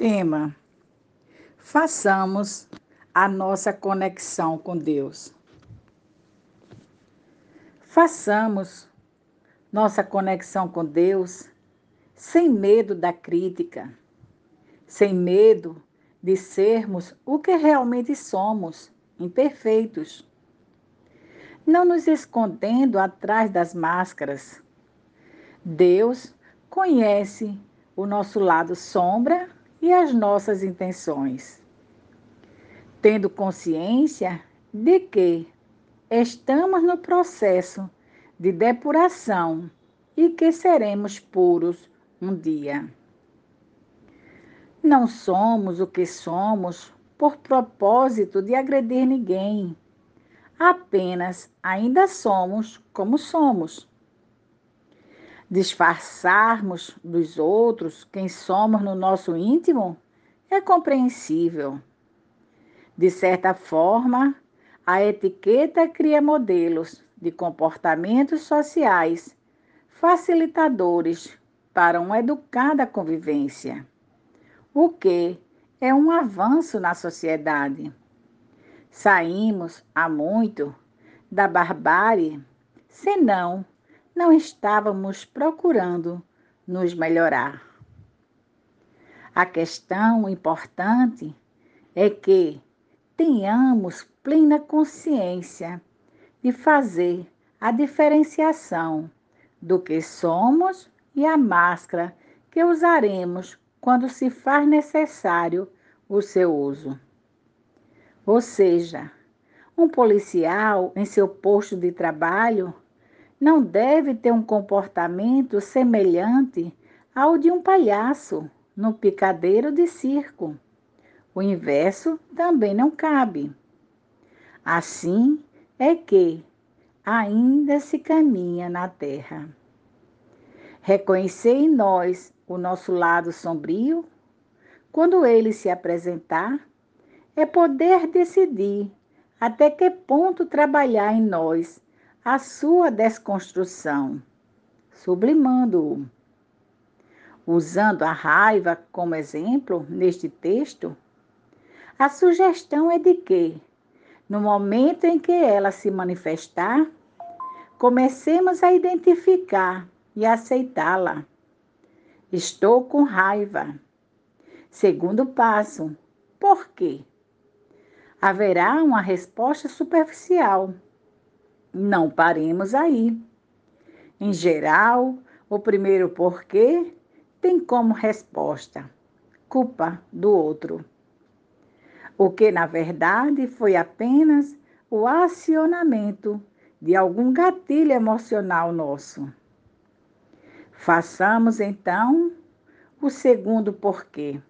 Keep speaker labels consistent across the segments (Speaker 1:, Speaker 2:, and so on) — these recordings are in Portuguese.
Speaker 1: Tema: Façamos a nossa conexão com Deus. Façamos nossa conexão com Deus sem medo da crítica, sem medo de sermos o que realmente somos, imperfeitos. Não nos escondendo atrás das máscaras. Deus conhece o nosso lado sombra e as nossas intenções, tendo consciência de que estamos no processo de depuração e que seremos puros um dia. Não somos o que somos por propósito de agredir ninguém. Apenas ainda somos como somos disfarçarmos dos outros quem somos no nosso íntimo é compreensível. De certa forma, a etiqueta cria modelos de comportamentos sociais facilitadores para uma educada convivência, o que é um avanço na sociedade. Saímos há muito da barbárie, senão não estávamos procurando nos melhorar. A questão importante é que tenhamos plena consciência de fazer a diferenciação do que somos e a máscara que usaremos quando se faz necessário o seu uso. Ou seja, um policial em seu posto de trabalho não deve ter um comportamento semelhante ao de um palhaço no picadeiro de circo. O inverso também não cabe. Assim é que ainda se caminha na terra. Reconhecer em nós o nosso lado sombrio, quando ele se apresentar, é poder decidir até que ponto trabalhar em nós a sua desconstrução, sublimando-o. Usando a raiva como exemplo neste texto, a sugestão é de que, no momento em que ela se manifestar, comecemos a identificar e aceitá-la. Estou com raiva. Segundo passo, por quê? Haverá uma resposta superficial não paremos aí. Em geral, o primeiro porquê tem como resposta culpa do outro. O que, na verdade, foi apenas o acionamento de algum gatilho emocional nosso. Façamos então o segundo porquê.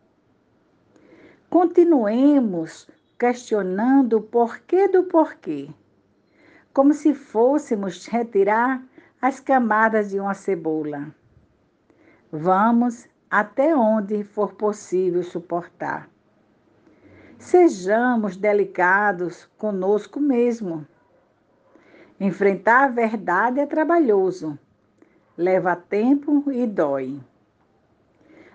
Speaker 1: Continuemos questionando o porquê do porquê como se fôssemos retirar as camadas de uma cebola. Vamos até onde for possível suportar. Sejamos delicados conosco mesmo. Enfrentar a verdade é trabalhoso, leva tempo e dói.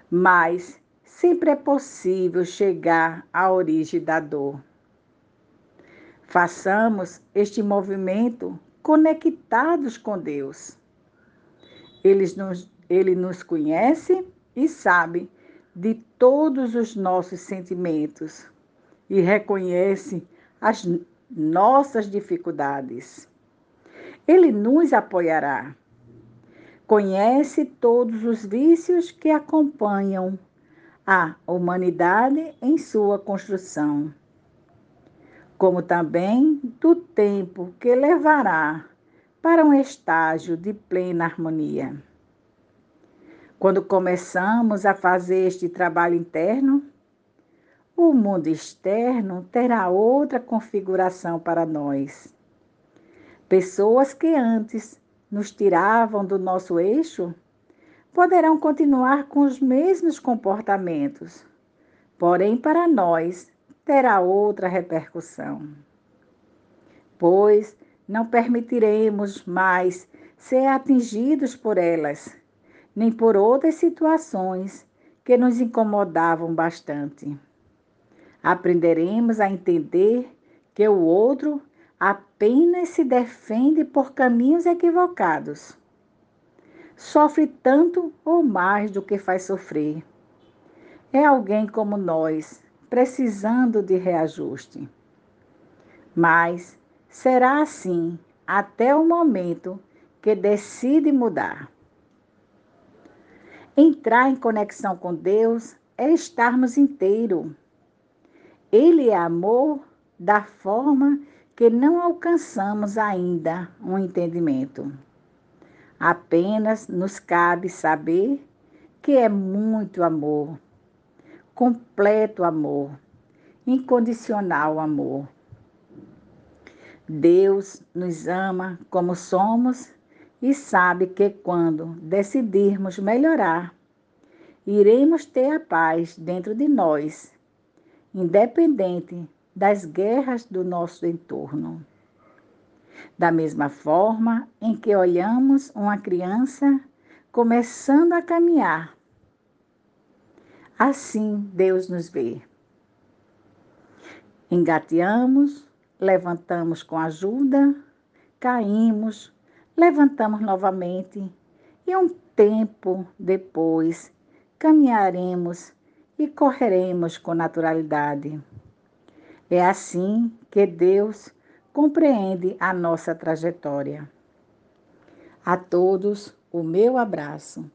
Speaker 1: Mas sempre é possível chegar à origem da dor. Façamos este movimento conectados com Deus. Ele nos, ele nos conhece e sabe de todos os nossos sentimentos e reconhece as nossas dificuldades. Ele nos apoiará. Conhece todos os vícios que acompanham a humanidade em sua construção como também do tempo que levará para um estágio de plena harmonia. Quando começamos a fazer este trabalho interno, o mundo externo terá outra configuração para nós. Pessoas que antes nos tiravam do nosso eixo poderão continuar com os mesmos comportamentos, porém, para nós, terá outra repercussão. Pois não permitiremos mais ser atingidos por elas, nem por outras situações que nos incomodavam bastante. Aprenderemos a entender que o outro apenas se defende por caminhos equivocados. Sofre tanto ou mais do que faz sofrer. É alguém como nós, precisando de reajuste. Mas será assim até o momento que decide mudar. Entrar em conexão com Deus é estarmos inteiro. Ele é amor da forma que não alcançamos ainda um entendimento. Apenas nos cabe saber que é muito amor, completo amor, incondicional amor. Deus nos ama como somos e sabe que quando decidirmos melhorar, iremos ter a paz dentro de nós, independente das guerras do nosso entorno. Da mesma forma em que olhamos uma criança começando a caminhar, assim Deus nos vê. Engateamos, levantamos com ajuda, caímos, levantamos novamente e um tempo depois caminharemos e correremos com naturalidade. É assim que Deus compreende a nossa trajetória. A todos, o meu abraço.